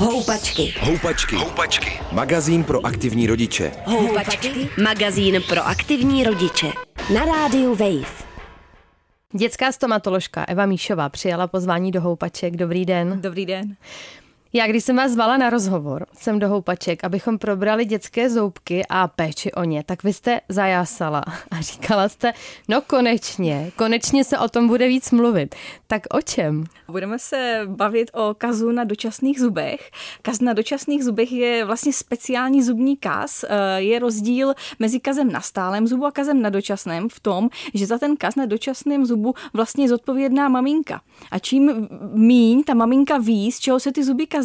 Houpačky. Houpačky. Houpačky. Magazín pro aktivní rodiče. Houpačky. Magazín pro aktivní rodiče. Na rádiu Wave. Dětská stomatoložka Eva Míšová přijala pozvání do Houpaček. Dobrý den. Dobrý den. Já, když jsem vás zvala na rozhovor, jsem do Houpaček, abychom probrali dětské zoubky a péči o ně, tak vy jste zajásala a říkala jste, no konečně, konečně se o tom bude víc mluvit. Tak o čem? Budeme se bavit o kazu na dočasných zubech. Kaz na dočasných zubech je vlastně speciální zubní kaz. Eh, je rozdíl mezi kazem na stálem zubu a kazem na dočasném v tom, že za ten kaz na dočasném zubu vlastně je zodpovědná maminka. A čím míň ta maminka ví, z čeho se ty zuby kazí,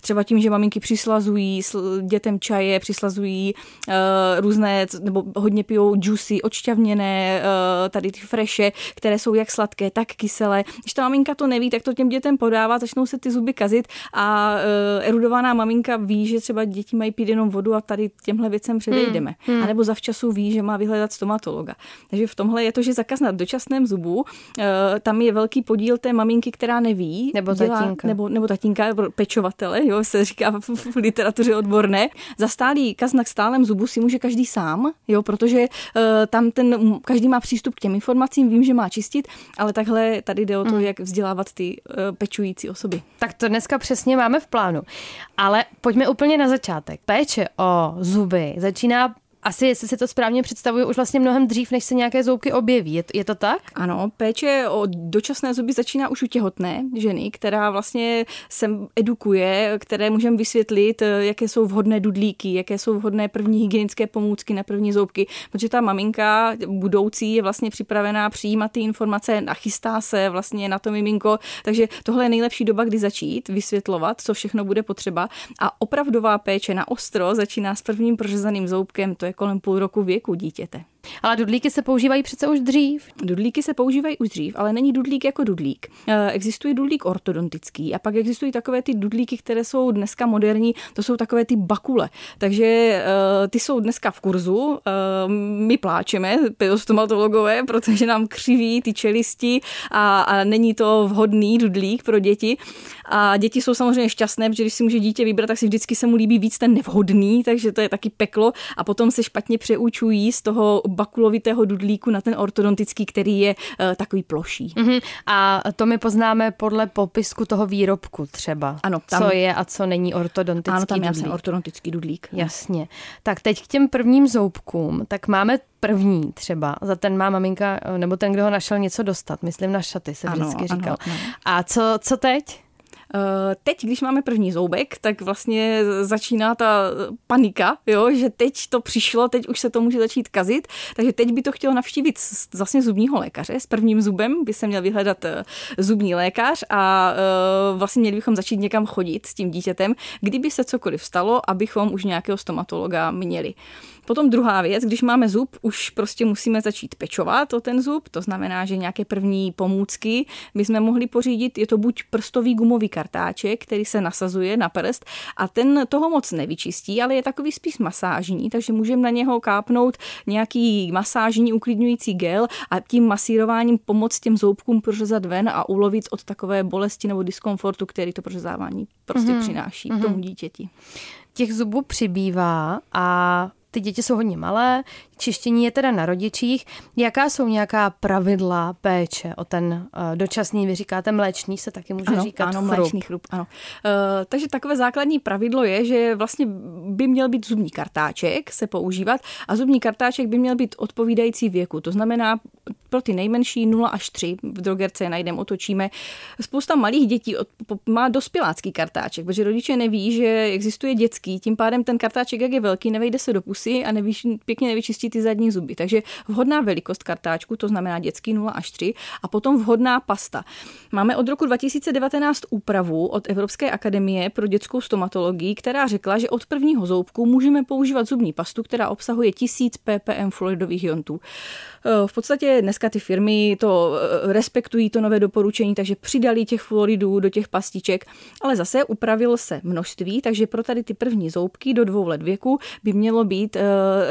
třeba tím, že maminky přislazují dětem čaje, přislazují uh, různé, nebo hodně pijou džusy, odšťavněné, uh, tady ty freše, které jsou jak sladké, tak kyselé. Když ta maminka to neví, tak to těm dětem podává, začnou se ty zuby kazit a uh, erudovaná maminka ví, že třeba děti mají pít jenom vodu a tady těmhle věcem předejdeme. Hmm. Hmm. A nebo zavčasu ví, že má vyhledat stomatologa. Takže v tomhle je to, že zakaz na dočasném zubu, uh, tam je velký podíl té maminky, která neví. Nebo dělá, tatínka. Nebo, nebo tatínka, pečovatele, jo, se říká v literatuře odborné. Za stálý kaz na stálem zubu si může každý sám, jo, protože uh, tam ten, každý má přístup k těm informacím, vím, že má čistit, ale takhle tady jde o to, hmm. jak vzdělávat ty Eh, pečující osoby. Tak to dneska přesně máme v plánu. Ale pojďme úplně na začátek. Péče o zuby začíná asi, jestli si to správně představuju, už vlastně mnohem dřív, než se nějaké zoubky objeví. Je, je to tak? Ano, péče o dočasné zuby začíná už u těhotné ženy, která vlastně se edukuje, které můžeme vysvětlit, jaké jsou vhodné dudlíky, jaké jsou vhodné první hygienické pomůcky na první zoubky, protože ta maminka budoucí je vlastně připravená přijímat ty informace, nachystá se vlastně na to miminko, takže tohle je nejlepší doba, kdy začít vysvětlovat, co všechno bude potřeba a opravdová péče na ostro začíná s prvním prořezaným zoubkem, to je je kolem půl roku věku dítěte. Ale dudlíky se používají přece už dřív. Dudlíky se používají už dřív, ale není dudlík jako dudlík. Eh, existuje dudlík ortodontický a pak existují takové ty dudlíky, které jsou dneska moderní, to jsou takové ty bakule. Takže eh, ty jsou dneska v kurzu. Eh, my pláčeme, pedostomatologové, protože nám křiví ty čelisti a, a není to vhodný dudlík pro děti. A děti jsou samozřejmě šťastné, protože když si může dítě vybrat, tak si vždycky se mu líbí víc ten nevhodný, takže to je taky peklo a potom se špatně přeučují z toho bakulovitého dudlíku na ten ortodontický, který je uh, takový ploší. Mm-hmm. A to my poznáme podle popisku toho výrobku třeba. Ano, tam, co je a co není ortodontický ano, tam dudlík. jasně ortodontický dudlík. Jasně. Tak teď k těm prvním zoubkům, tak máme první třeba, za ten má maminka, nebo ten, kdo ho našel něco dostat, myslím na šaty se vždycky ano, říkal. Ano, ano. A co, co teď? Eh, teď, když máme první zoubek, tak vlastně začíná ta panika, jo, že teď to přišlo, teď už se to může začít kazit, takže teď by to chtělo navštívit vlastně zubního lékaře. S prvním zubem by se měl vyhledat eh, zubní lékař a eh, vlastně měli bychom začít někam chodit s tím dítětem, kdyby se cokoliv stalo, abychom už nějakého stomatologa měli. Potom druhá věc, když máme zub, už prostě musíme začít pečovat o ten zub, to znamená, že nějaké první pomůcky bychom mohli pořídit, je to buď prstový gumový kartáček, který se nasazuje na prst a ten toho moc nevyčistí, ale je takový spíš masážní, takže můžeme na něho kápnout nějaký masážní uklidňující gel a tím masírováním pomoct těm zoubkům prořezat ven a ulovit od takové bolesti nebo diskomfortu, který to prořezávání prostě mm-hmm. přináší mm-hmm. tomu dítěti. Těch zubů přibývá a ty děti jsou hodně malé, čištění je teda na rodičích. Jaká jsou nějaká pravidla péče o ten uh, dočasný, vy říkáte mléčný, se taky může ano, říkat ano, chrup. mléčný chrup, ano. Uh, takže takové základní pravidlo je, že vlastně by měl být zubní kartáček se používat a zubní kartáček by měl být odpovídající věku. To znamená pro ty nejmenší 0 až 3, v drogerce je najdeme, otočíme. Spousta malých dětí má dospělácký kartáček, protože rodiče neví, že existuje dětský, tím pádem ten kartáček, jak je velký, nevejde se do pusy a neví, pěkně nevyčistí ty zadní zuby. Takže vhodná velikost kartáčku, to znamená dětský 0 až 3, a potom vhodná pasta. Máme od roku 2019 úpravu od Evropské akademie pro dětskou stomatologii, která řekla, že od prvního zoubku můžeme používat zubní pastu, která obsahuje 1000 ppm fluoridových iontů. V podstatě dnes dneska ty firmy to eh, respektují, to nové doporučení, takže přidali těch fluoridů do těch pastiček, ale zase upravil se množství, takže pro tady ty první zoubky do dvou let věku by mělo být uh,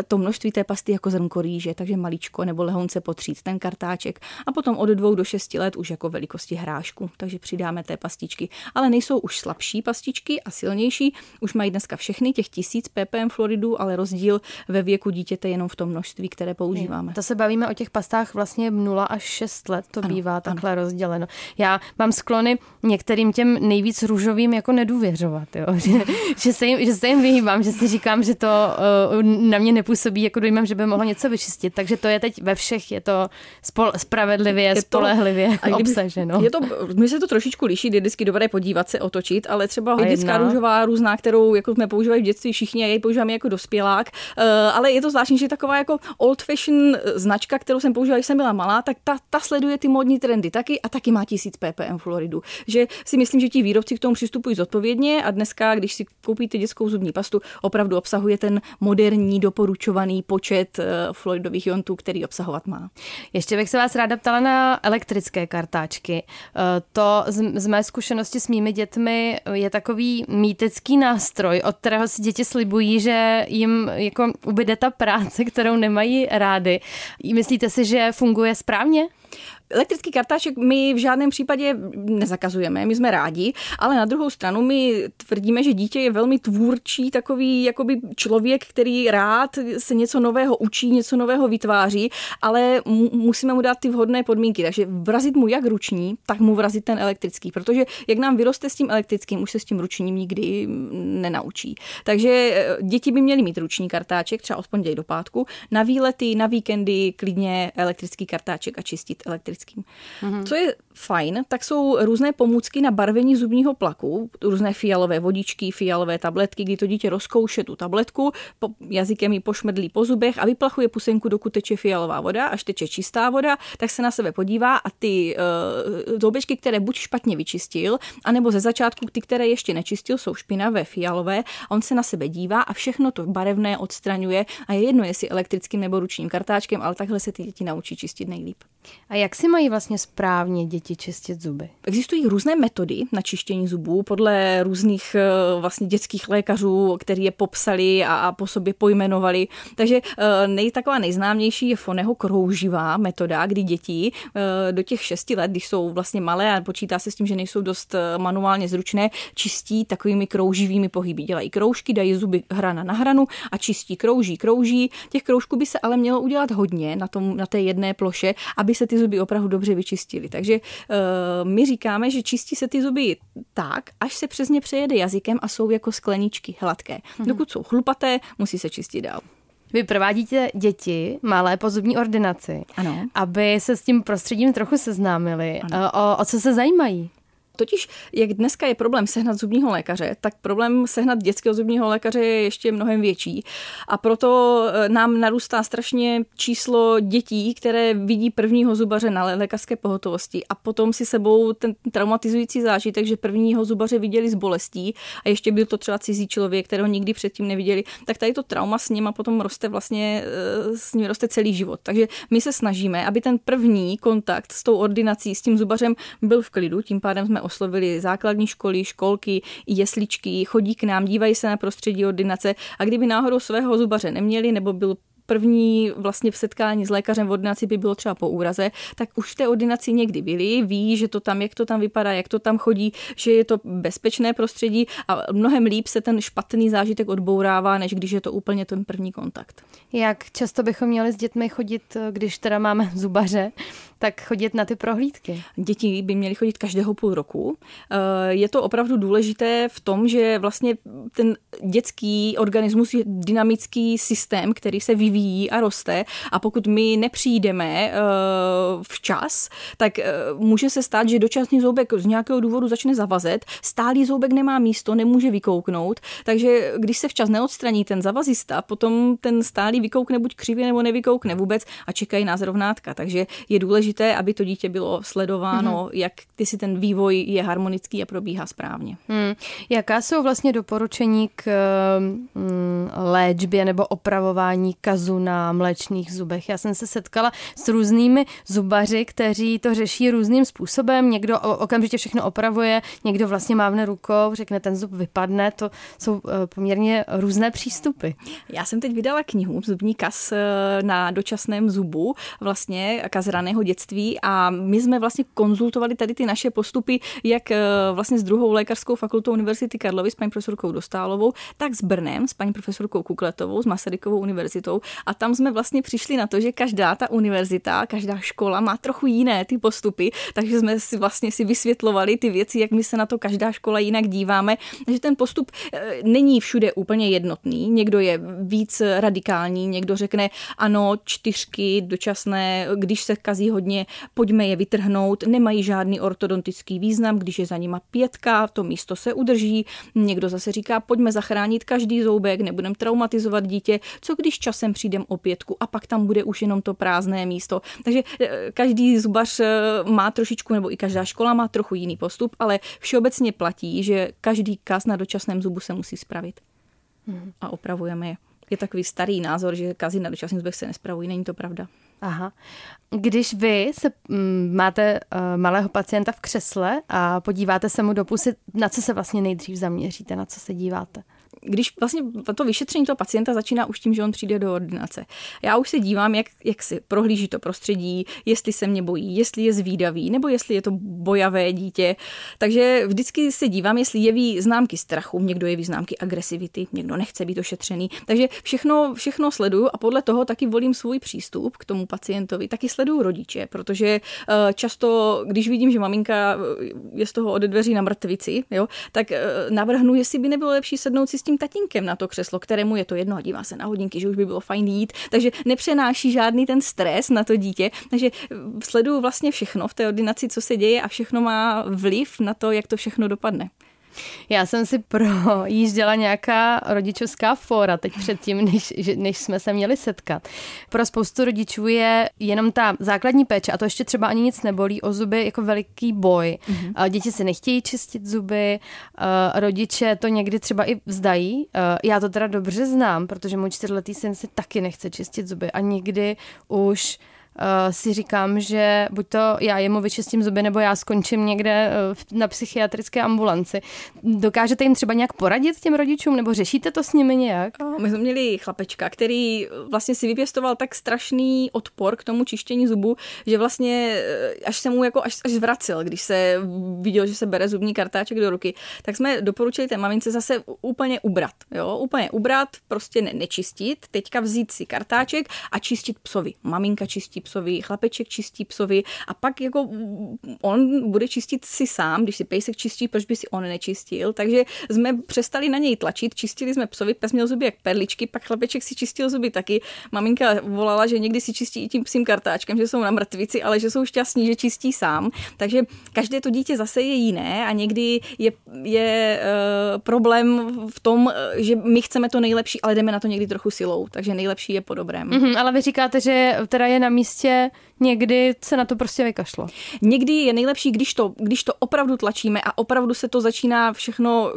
to množství té pasty jako zrnko rýže, takže maličko nebo lehonce potřít ten kartáček a potom od dvou do šesti let už jako velikosti hrášku, takže přidáme té pastičky. Ale nejsou už slabší pastičky a silnější, už mají dneska všechny těch tisíc ppm fluoridů, ale rozdíl ve věku dítěte jenom v tom množství, které používáme. To se bavíme o těch pastách vlastně 0 až 6 let, to ano, bývá takhle ano. rozděleno. Já mám sklony některým těm nejvíc růžovým jako nedůvěřovat, jo? Že, že, se jim, že se jim vyhýbám, že si říkám, že to uh, na mě nepůsobí jako dojmám, že by mohlo něco vyčistit. Takže to je teď ve všech, je to spol, spravedlivě, je to, spolehlivě a obsaženo. Je to, my se to trošičku liší, je vždycky dobré podívat se, otočit, ale třeba hydrická růžová různá, kterou jako jsme používali v dětství všichni a jej používáme jako dospělák, uh, ale je to zvláštní, že taková jako old fashion značka, kterou jsem používala, když jsem byla malá, tak ta, ta sleduje ty modní trendy taky a taky má 1000 ppm fluoridu. Že si myslím, že ti výrobci k tomu přistupují zodpovědně a dneska, když si koupíte dětskou zubní pastu, opravdu obsahuje ten moderní doporučovaný počet uh, fluoridových iontů, který obsahovat má. Ještě bych se vás ráda ptala na elektrické kartáčky. Uh, to z, mé zkušenosti s mými dětmi je takový mýtický nástroj, od kterého si děti slibují, že jim jako ubyde ta práce, kterou nemají rády. Myslíte si, že funguje správně? Elektrický kartáček my v žádném případě nezakazujeme, my jsme rádi, ale na druhou stranu my tvrdíme, že dítě je velmi tvůrčí takový jakoby člověk, který rád se něco nového učí, něco nového vytváří, ale musíme mu dát ty vhodné podmínky. Takže vrazit mu jak ruční, tak mu vrazit ten elektrický, protože jak nám vyroste s tím elektrickým, už se s tím ručním nikdy nenaučí. Takže eh, děti by měly mít ruční kartáček, třeba od pondělí do pátku, na výlety, na víkendy klidně elektrický kartáček a čistit elektrický elektrickým. Mm-hmm. Co je fajn, tak jsou různé pomůcky na barvení zubního plaku, různé fialové vodičky, fialové tabletky, kdy to dítě rozkouše tu tabletku, po, jazykem ji pošmrdlí po zubech a vyplachuje pusenku, dokud teče fialová voda, až teče čistá voda, tak se na sebe podívá a ty uh, zoubečky, které buď špatně vyčistil, anebo ze začátku ty, které ještě nečistil, jsou špinavé, fialové, a on se na sebe dívá a všechno to barevné odstraňuje a je jedno, jestli elektrickým nebo ručním kartáčkem, ale takhle se ty děti naučí čistit nejlíp. A jak si mají vlastně správně děti čistit zuby? Existují různé metody na čištění zubů podle různých eh, vlastně dětských lékařů, který je popsali a, po sobě pojmenovali. Takže eh, nej, taková nejznámější je Foneho krouživá metoda, kdy děti eh, do těch šesti let, když jsou vlastně malé a počítá se s tím, že nejsou dost manuálně zručné, čistí takovými krouživými pohyby. Dělají kroužky, dají zuby hrana na hranu a čistí, krouží, krouží. Těch kroužků by se ale mělo udělat hodně na, tom, na té jedné ploše, aby se ty zuby opravdu dobře vyčistily. Takže my říkáme, že čistí se ty zuby tak, až se přes ně přejede jazykem a jsou jako skleničky hladké. Hmm. Dokud jsou chlupaté, musí se čistit dál. Vy provádíte děti malé po zubní ordinaci, ano. aby se s tím prostředím trochu seznámili. Ano. Eh, o, o co se zajímají? Totiž, jak dneska je problém sehnat zubního lékaře, tak problém sehnat dětského zubního lékaře je ještě mnohem větší. A proto eh, nám narůstá strašně číslo dětí, které vidí prvního zubaře na lékařské pohotovosti a potom si sebou ten traumatizující zážitek, že prvního zubaře viděli s bolestí a ještě byl to třeba cizí člověk, kterého nikdy předtím neviděli, tak tady to trauma s ním a potom roste vlastně, eh, s ním roste celý život. Takže my se snažíme, aby ten první kontakt s tou ordinací, s tím zubařem byl v klidu, tím pádem jsme oslovili základní školy, školky, jesličky, chodí k nám, dívají se na prostředí ordinace a kdyby náhodou svého zubaře neměli nebo byl první vlastně setkání s lékařem v ordinaci by bylo třeba po úraze, tak už v té ordinaci někdy byli, ví, že to tam, jak to tam vypadá, jak to tam chodí, že je to bezpečné prostředí a mnohem líp se ten špatný zážitek odbourává, než když je to úplně ten první kontakt. Jak často bychom měli s dětmi chodit, když teda máme zubaře, tak chodit na ty prohlídky? Děti by měly chodit každého půl roku. Eh, je to opravdu důležité v tom, že vlastně ten dětský organismus je dynamický systém, který se vyvíjí a roste a pokud my nepřijdeme eh, včas, tak eh, může se stát, že dočasný zoubek z nějakého důvodu začne zavazet, stálý zoubek nemá místo, nemůže vykouknout, takže když se včas neodstraní ten zavazista, potom ten stálý vykoukne buď křivě nebo nevykoukne vůbec a čekají nás rovnátka. Takže je důležité důležité, aby to dítě bylo sledováno, mm-hmm. jak ty si ten vývoj je harmonický a probíhá správně. Hmm. Jaká jsou vlastně doporučení k mm, léčbě nebo opravování kazu na mléčných zubech? Já jsem se setkala s různými zubaři, kteří to řeší různým způsobem. Někdo okamžitě všechno opravuje, někdo vlastně mávne rukou, řekne, ten zub vypadne. To jsou eh, poměrně různé přístupy. Já jsem teď vydala knihu Zubní kas eh, na dočasném zubu, vlastně kaz raného dětství a my jsme vlastně konzultovali tady ty naše postupy, jak eh, vlastně s druhou lékařskou fakultou Univerzity Karlovy s paní profesorkou Dostálovou, tak s Brnem s paní profesorkou Kukletovou, s Masarykovou univerzitou a tam jsme vlastně přišli na to, že každá ta univerzita, každá škola má trochu jiné ty postupy, takže jsme si vlastně si vysvětlovali ty věci, jak my se na to každá škola jinak díváme, že ten postup eh, není všude úplně jednotný. Někdo je víc radikální, někdo řekne ano, čtyřky dočasné, když se kazí hodně, pojďme je vytrhnout, nemají žádný ortodontický význam, když je za nima pětka, to místo se udrží. Někdo zase říká, pojďme zachránit každý zoubek, nebudeme traumatizovat dítě, co když časem přijdem o pětku a pak tam bude už jenom to prázdné místo. Takže eh, každý zubař eh, má trošičku, nebo i každá škola má trochu jiný postup, ale všeobecně platí, že každý kaz na dočasném zubu se musí spravit. Hmm. A opravujeme je. Je takový starý názor, že kazy na dočasných zubech se nespravují. Není to pravda. Aha. Když vy se, m, máte uh, malého pacienta v křesle a podíváte se mu do pusy, na co se vlastně nejdřív zaměříte, na co se díváte? Když vlastně to vyšetření toho pacienta začíná už tím, že on přijde do ordinace. Já už se dívám, jak, jak si prohlíží to prostředí, jestli se mě bojí, jestli je zvídavý, nebo jestli je to bojavé dítě. Takže vždycky se dívám, jestli jeví známky strachu, někdo jeví známky agresivity, někdo nechce být ošetřený. Takže všechno, všechno sleduju a podle toho taky volím svůj přístup k tomu pacientovi. Taky sleduju rodiče, protože eh, často, když vidím, že maminka eh, je z toho ode dveří na mrtvici, jo, tak eh, navrhnu, jestli by nebylo lepší sednout si s tím tatínkem na to křeslo, kterému je to jedno a dívá se na hodinky, že už by bylo fajn jít, takže nepřenáší žádný ten stres na to dítě, takže sleduju vlastně všechno v té ordinaci, co se děje a všechno má vliv na to, jak to všechno dopadne. Já jsem si projížděla nějaká rodičovská fóra teď předtím, než, než jsme se měli setkat. Pro spoustu rodičů je jenom ta základní péče, a to ještě třeba ani nic nebolí, o zuby jako veliký boj. Mm-hmm. Děti si nechtějí čistit zuby, rodiče to někdy třeba i vzdají. Já to teda dobře znám, protože můj čtyřletý syn si taky nechce čistit zuby a nikdy už si říkám, že buď to já jemu vyčistím zuby, nebo já skončím někde uh, na psychiatrické ambulanci. Dokážete jim třeba nějak poradit těm rodičům, nebo řešíte to s nimi nějak? My jsme měli chlapečka, který vlastně si vypěstoval tak strašný odpor k tomu čištění zubu, že vlastně eh, až se mu jako až, až zvracel, když se viděl, že se bere zubní kartáček do ruky, tak jsme doporučili té mamince zase úplně ubrat. Jo? Úplně ubrat, prostě ne, nečistit, teďka vzít si kartáček a čistit psovi. Maminka čistí psovi, chlapeček čistí psovi a pak jako on bude čistit si sám, když si pejsek čistí, proč by si on nečistil. Takže jsme přestali na něj tlačit, čistili jsme psovi, pes měl zuby jak perličky, pak chlapeček si čistil zuby taky. Maminka volala, že někdy si čistí i tím psím kartáčkem, že jsou na mrtvici, ale že jsou šťastní, že čistí sám. Takže každé to dítě zase je jiné a někdy je, je uh, problém v tom, že my chceme to nejlepší, ale jdeme na to někdy trochu silou, takže nejlepší je po dobrém. Mm-hmm, ale vy říkáte, že teda je na místě prostě někdy se na to prostě vykašlo. Někdy je nejlepší, když to, když to opravdu tlačíme a opravdu se to začíná všechno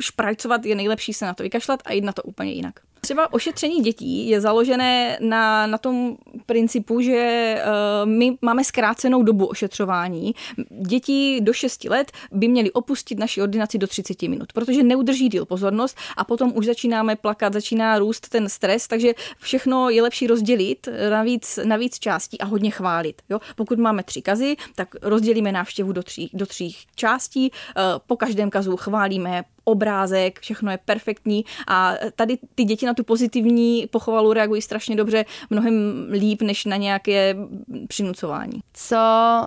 šprajcovat, je nejlepší se na to vykašlat a jít na to úplně jinak. Třeba ošetření dětí je založené na, na tom principu, že uh, my máme zkrácenou dobu ošetřování. Děti do 6 let by měly opustit naši ordinaci do 30 minut, protože neudrží díl pozornost a potom už začínáme plakat, začíná růst ten stres, takže všechno je lepší rozdělit na víc, na víc částí a hodně chválit. Jo? Pokud máme tři kazy, tak rozdělíme návštěvu do tří, do tří částí, uh, po každém kazu chválíme, obrázek, všechno je perfektní a tady ty děti na tu pozitivní pochvalu reagují strašně dobře, mnohem líp než na nějaké přinucování. Co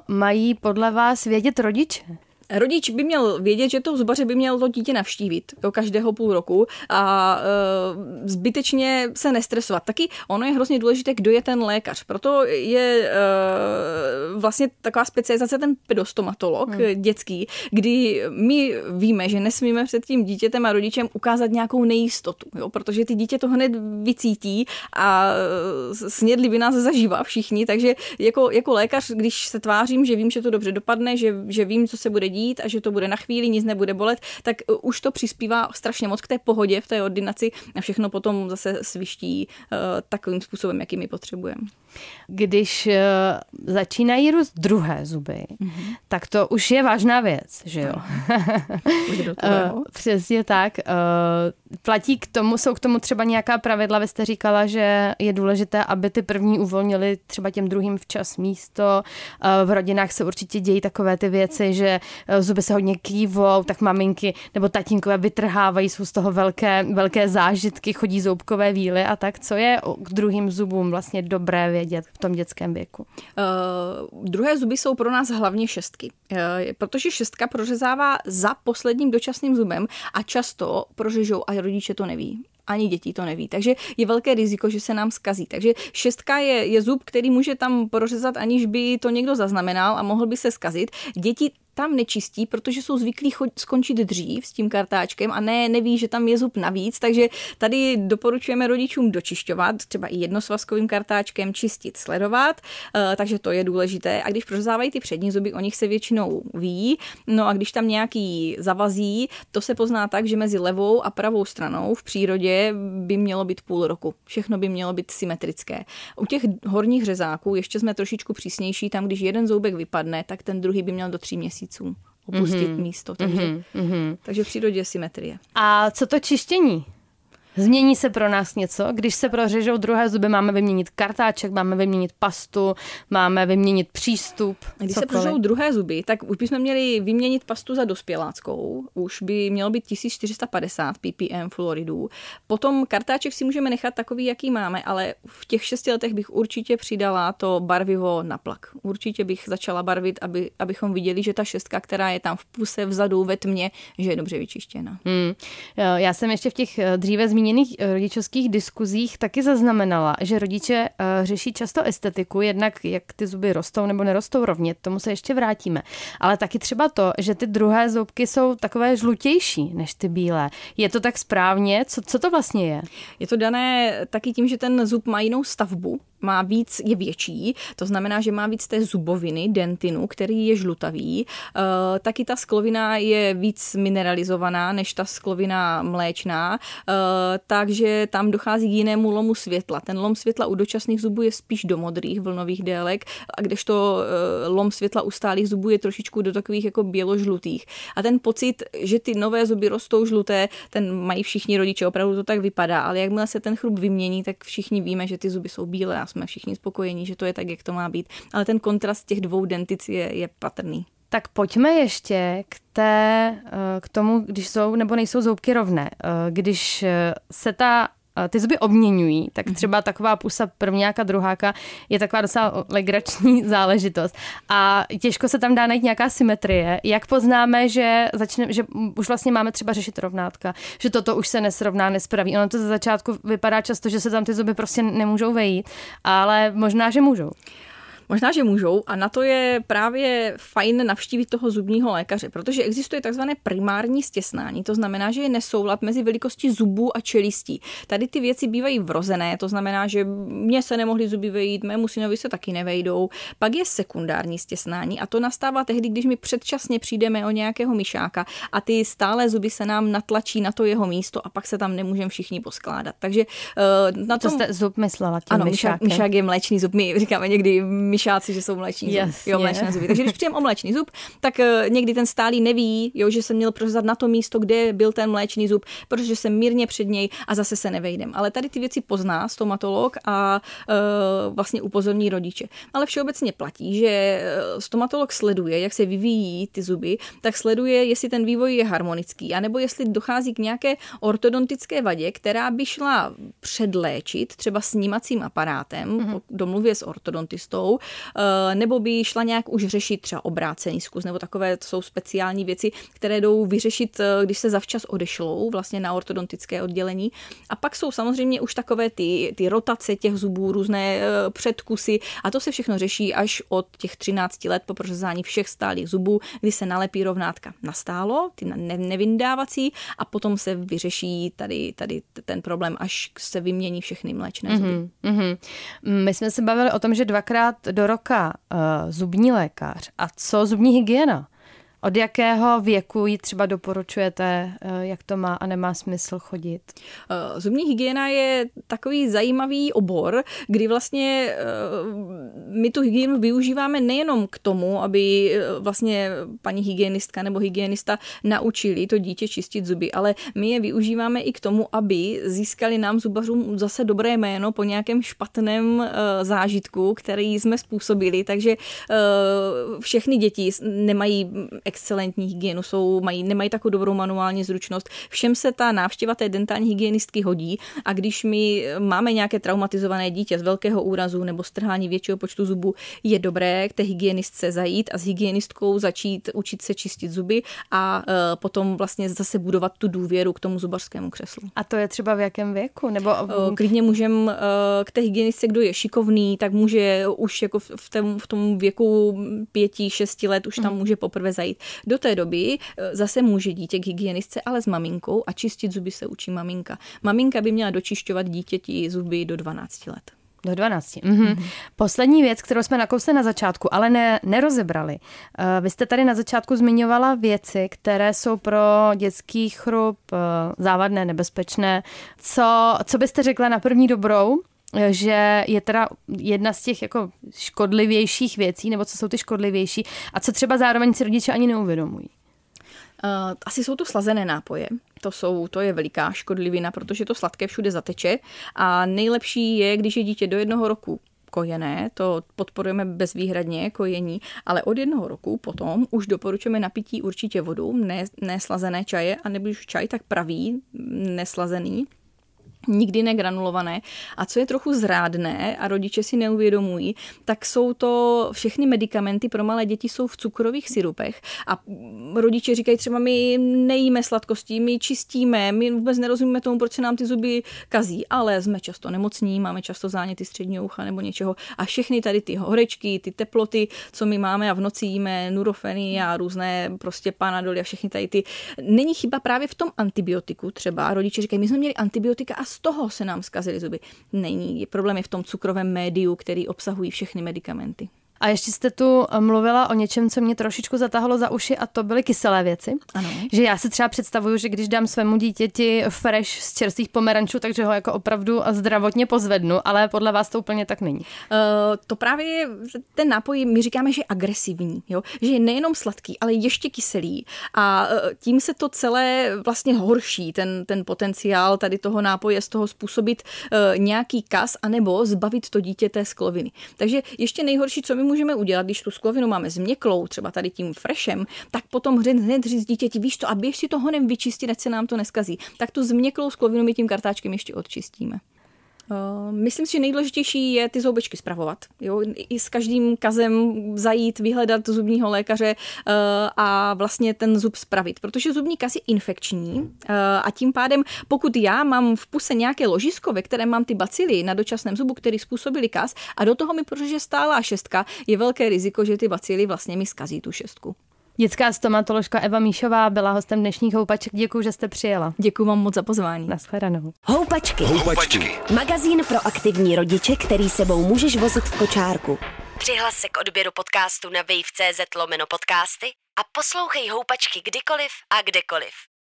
mají podle vás vědět rodiče? Rodič by měl vědět, že toho zubaře by měl to dítě navštívit jo, každého půl roku a e, zbytečně se nestresovat. Taky ono je hrozně důležité, kdo je ten lékař. Proto je e, vlastně taková specializace ten pedostomatolog hmm. dětský, kdy my víme, že nesmíme před tím dítětem a rodičem ukázat nějakou nejistotu, jo, protože ty dítě to hned vycítí a snědli by nás zažívá všichni, takže jako, jako lékař, když se tvářím, že vím, že to dobře dopadne, že, že vím, co se bude dít a že to bude na chvíli, nic nebude bolet, tak uh, už to přispívá strašně moc k té pohodě v té ordinaci a všechno potom zase sviští uh, takovým způsobem, jaký my potřebujeme. Když uh, začínají růst druhé zuby, mm-hmm. tak to už je vážná věc, že jo? uh, přesně tak. Platí k tomu, jsou k tomu třeba nějaká pravidla, vy jste říkala, že je důležité, aby ty první uvolnili třeba těm druhým včas místo. V rodinách se určitě dějí takové ty věci, že zuby se hodně kývou, tak maminky nebo tatínkové vytrhávají, jsou z toho velké, velké zážitky, chodí zoubkové víly a tak. Co je k druhým zubům vlastně dobré vědět? vědět v tom dětském věku? Uh, druhé zuby jsou pro nás hlavně šestky, uh, protože šestka prořezává za posledním dočasným zubem a často prořežou a rodiče to neví ani děti to neví. Takže je velké riziko, že se nám skazí. Takže šestka je, je zub, který může tam prořezat, aniž by to někdo zaznamenal a mohl by se skazit. Děti tam nečistí, protože jsou zvyklí chod, skončit dřív s tím kartáčkem a ne, neví, že tam je zub navíc, takže tady doporučujeme rodičům dočišťovat, třeba i jednosvazkovým kartáčkem čistit, sledovat, uh, takže to je důležité. A když prořezávají ty přední zuby, o nich se většinou ví, no a když tam nějaký zavazí, to se pozná tak, že mezi levou a pravou stranou v přírodě by mělo být půl roku. Všechno by mělo být symetrické. U těch horních řezáků ještě jsme trošičku přísnější, tam když jeden zoubek vypadne, tak ten druhý by měl do tří měsíců měsíců opustit mm-hmm. místo. Takže, mm-hmm. takže v přírodě je symetrie. A co to čištění? Změní se pro nás něco, když se prořežou druhé zuby, máme vyměnit kartáček, máme vyměnit pastu, máme vyměnit přístup. Když cokoliv. se prořežou druhé zuby, tak už bychom měli vyměnit pastu za dospěláckou, už by mělo být 1450 ppm fluoridů. Potom kartáček si můžeme nechat takový, jaký máme, ale v těch šesti letech bych určitě přidala to barvivo na plak. Určitě bych začala barvit, aby, abychom viděli, že ta šestka, která je tam v puse, vzadu, ve tmě, že je dobře vyčištěna. Hmm. Já jsem ještě v těch eh, dříve zmíněných zmíněných eh, rodičovských diskuzích taky zaznamenala, že rodiče eh, řeší často estetiku, jednak jak ty zuby rostou nebo nerostou rovně, tomu se ještě vrátíme. Ale taky třeba to, že ty druhé zubky jsou takové žlutější než ty bílé. Je to tak správně? Co, co to vlastně je? Je to dané taky tím, že ten zub má jinou stavbu, má víc, je větší, to znamená, že má víc té zuboviny, dentinu, který je žlutavý. E, taky ta sklovina je víc mineralizovaná než ta sklovina mléčná, e, takže tam dochází k jinému lomu světla. Ten lom světla u dočasných zubů je spíš do modrých vlnových délek, a kdežto e, lom světla u stálých zubů je trošičku do takových jako běložlutých. A ten pocit, že ty nové zuby rostou žluté, ten mají všichni rodiče, opravdu to tak vypadá, ale jakmile se ten chrup vymění, tak všichni víme, že ty zuby jsou bílé a jsme všichni spokojení, že to je tak, jak to má být. Ale ten kontrast těch dvou dentic je, je patrný. Tak pojďme ještě k, té, eh, k tomu, když jsou nebo nejsou zoubky rovné. Eh, když eh, se ta ty zuby obměňují, tak mhm. třeba taková pusa prvňáka, druháka je taková docela legrační záležitost. A těžko se tam dá najít nějaká symetrie. Jak poznáme, že, začne, že už vlastně máme třeba řešit rovnátka, že toto už se nesrovná, nespraví. Ono to ze začátku vypadá často, že se tam ty zuby prostě nemůžou vejít, ale možná, že můžou. Možná, že můžou a na to je právě fajn navštívit toho zubního lékaře, protože existuje takzvané primární stěsnání, to znamená, že je nesoulad mezi velikostí zubů a čelistí. Tady ty věci bývají vrozené, to znamená, že mě se nemohly zuby vejít, mému synovi se taky nevejdou. Pak je sekundární stěsnání a to nastává tehdy, když my předčasně přijdeme o nějakého myšáka a ty stále zuby se nám natlačí na to jeho místo a pak se tam nemůžeme všichni poskládat. Takže uh, na tom... To jste zub myslela tím ano, myšák, myšák je mléčný zub. My říkáme někdy myšáci, že jsou mléční zuby. Jo, mléčné zuby. Takže když přijem o mléčný zub, tak uh, někdy ten stálý neví, jo, že jsem měl prořezat na to místo, kde byl ten mléčný zub, protože jsem mírně před něj a zase se nevejdem. Ale tady ty věci pozná stomatolog a uh, vlastně upozorní rodiče. Ale všeobecně platí, že eh, stomatolog sleduje, jak se vyvíjí ty zuby, tak sleduje, jestli ten vývoj je harmonický, anebo jestli dochází k nějaké ortodontické vadě, která by šla předléčit třeba snímacím aparátem, mm-hmm. domluvě s ortodontistou, eh, nebo by šla nějak už řešit třeba obrácený zkus, nebo takové to jsou speciální věci, které jdou vyřešit, eh, když se zavčas odešlou vlastně na ortodontické oddělení. A pak jsou samozřejmě už takové ty, ty rotace těch zubů, různé předkusy a to se všechno řeší až od těch 13 let po prořezání všech stálých zubů, kdy se nalepí rovnátka nastálo, ty nevyndávací a potom se vyřeší tady, tady ten problém, až se vymění všechny mléčné zuby. Mm-hmm, mm-hmm. My jsme se bavili o tom, že dvakrát do roka uh, zubní lékař. A co zubní hygiena? Od jakého věku ji třeba doporučujete, eh, jak to má a nemá smysl chodit? Eh, zubní hygiena je takový zajímavý obor, kdy vlastně eh, my tu hygienu využíváme nejenom k tomu, aby vlastně paní hygienistka nebo hygienista naučili to dítě čistit zuby, ale my je využíváme i k tomu, aby získali nám zubařům zase dobré jméno po nějakém špatném zážitku, který jsme způsobili. Takže všechny děti nemají excelentní hygienu, jsou, mají, nemají takovou dobrou manuální zručnost. Všem se ta návštěva té dentální hygienistky hodí a když my máme nějaké traumatizované dítě z velkého úrazu nebo strhání většího počtu zubů, je dobré k té hygienistce zajít a s hygienistkou začít učit se čistit zuby a uh, potom vlastně zase budovat tu důvěru k tomu zubařskému křeslu. A to je třeba v jakém věku? Nebo... Uh, klidně můžeme k té hygienistce, kdo je šikovný, tak může už jako v, tom, v tom věku pěti, šesti let už tam mm. může poprvé zajít. Do té doby eh, zase může dítě k hygienistce, ale s maminkou a čistit zuby se učí maminka. Maminka by měla dočišťovat dítěti zuby do 12 let. Do 12. Mhm. Mm-hmm. Poslední věc, kterou jsme nakousli na začátku, ale ne, nerozebrali. Uh, vy jste tady na začátku zmiňovala věci, které jsou pro dětský chrup uh, závadné, nebezpečné. Co, co byste řekla na první dobrou, že je teda jedna z těch jako škodlivějších věcí, nebo co jsou ty škodlivější a co třeba zároveň si rodiče ani neuvědomují. Uh, asi jsou to slazené nápoje. To, jsou, to je veliká škodlivina, protože to sladké všude zateče a nejlepší je, když je dítě do jednoho roku kojené, to podporujeme bezvýhradně kojení, ale od jednoho roku potom už doporučujeme napití určitě vodu, ne, neslazené čaje, a nebo už čaj, tak pravý, neslazený, nikdy negranulované. A co je trochu zrádné a rodiče si neuvědomují, tak jsou to všechny medicamenty pro malé děti jsou v cukrových syrupech. A rodiče říkají třeba, my nejíme sladkosti, my čistíme, my vůbec nerozumíme tomu, proč se nám ty zuby kazí, ale jsme často nemocní, máme často záněty středního ucha nebo něčeho. A všechny tady ty horečky, ty teploty, co my máme a v noci jíme nurofeny a různé prostě panadoly a všechny tady ty. Není chyba právě v tom antibiotiku třeba. Rodiče říkají, my jsme měli antibiotika a z toho se nám zkazily zuby. Není. Problém je v tom cukrovém médiu, který obsahují všechny medicamenty. A ještě jste tu eh, mluvila o něčem, co mě trošičku zatahalo za uši a to byly kyselé věci. Ano. Že já si třeba představuju, že když dám svému dítěti fresh z čerstvých pomerančů, takže ho jako opravdu zdravotně pozvednu, ale podle vás to úplně tak není. Uh, to právě ten nápoj, my říkáme, že je agresivní, jo? že je nejenom sladký, ale ještě kyselý a uh, tím se to celé vlastně horší, ten, ten potenciál tady toho nápoje z toho způsobit uh, nějaký kas anebo zbavit to dítě té skloviny. Takže ještě nejhorší, co my můžeme udělat, když tu sklovinu máme změklou, třeba tady tím freshem, tak potom hned říct dítěti, víš to, a běž si to honem vyčistit, ať se nám to neskazí. Tak tu změklou sklovinu my tím kartáčkem ještě odčistíme. Uh, myslím si, že nejdůležitější je ty zoubečky spravovat. Jo? I s každým kazem zajít, vyhledat zubního lékaře uh, a vlastně ten zub spravit. Protože zubní kaz je infekční uh, a tím pádem, pokud já mám v puse nějaké ložisko, ve kterém mám ty bacily na dočasném zubu, který způsobili kaz a do toho mi protože stála šestka, je velké riziko, že ty bacily vlastně mi skazí tu šestku. Dětská stomatoložka Eva Míšová byla hostem dnešních houpaček. Děkuji, že jste přijela. Děkuji vám moc za pozvání. Naschledanou. Houpačky. Houpačky. Magazín pro aktivní rodiče, který sebou můžeš vozit v kočárku. Přihlas se k odběru podcastu na wave.cz lomeno podcasty a poslouchej houpačky kdykoliv a kdekoliv.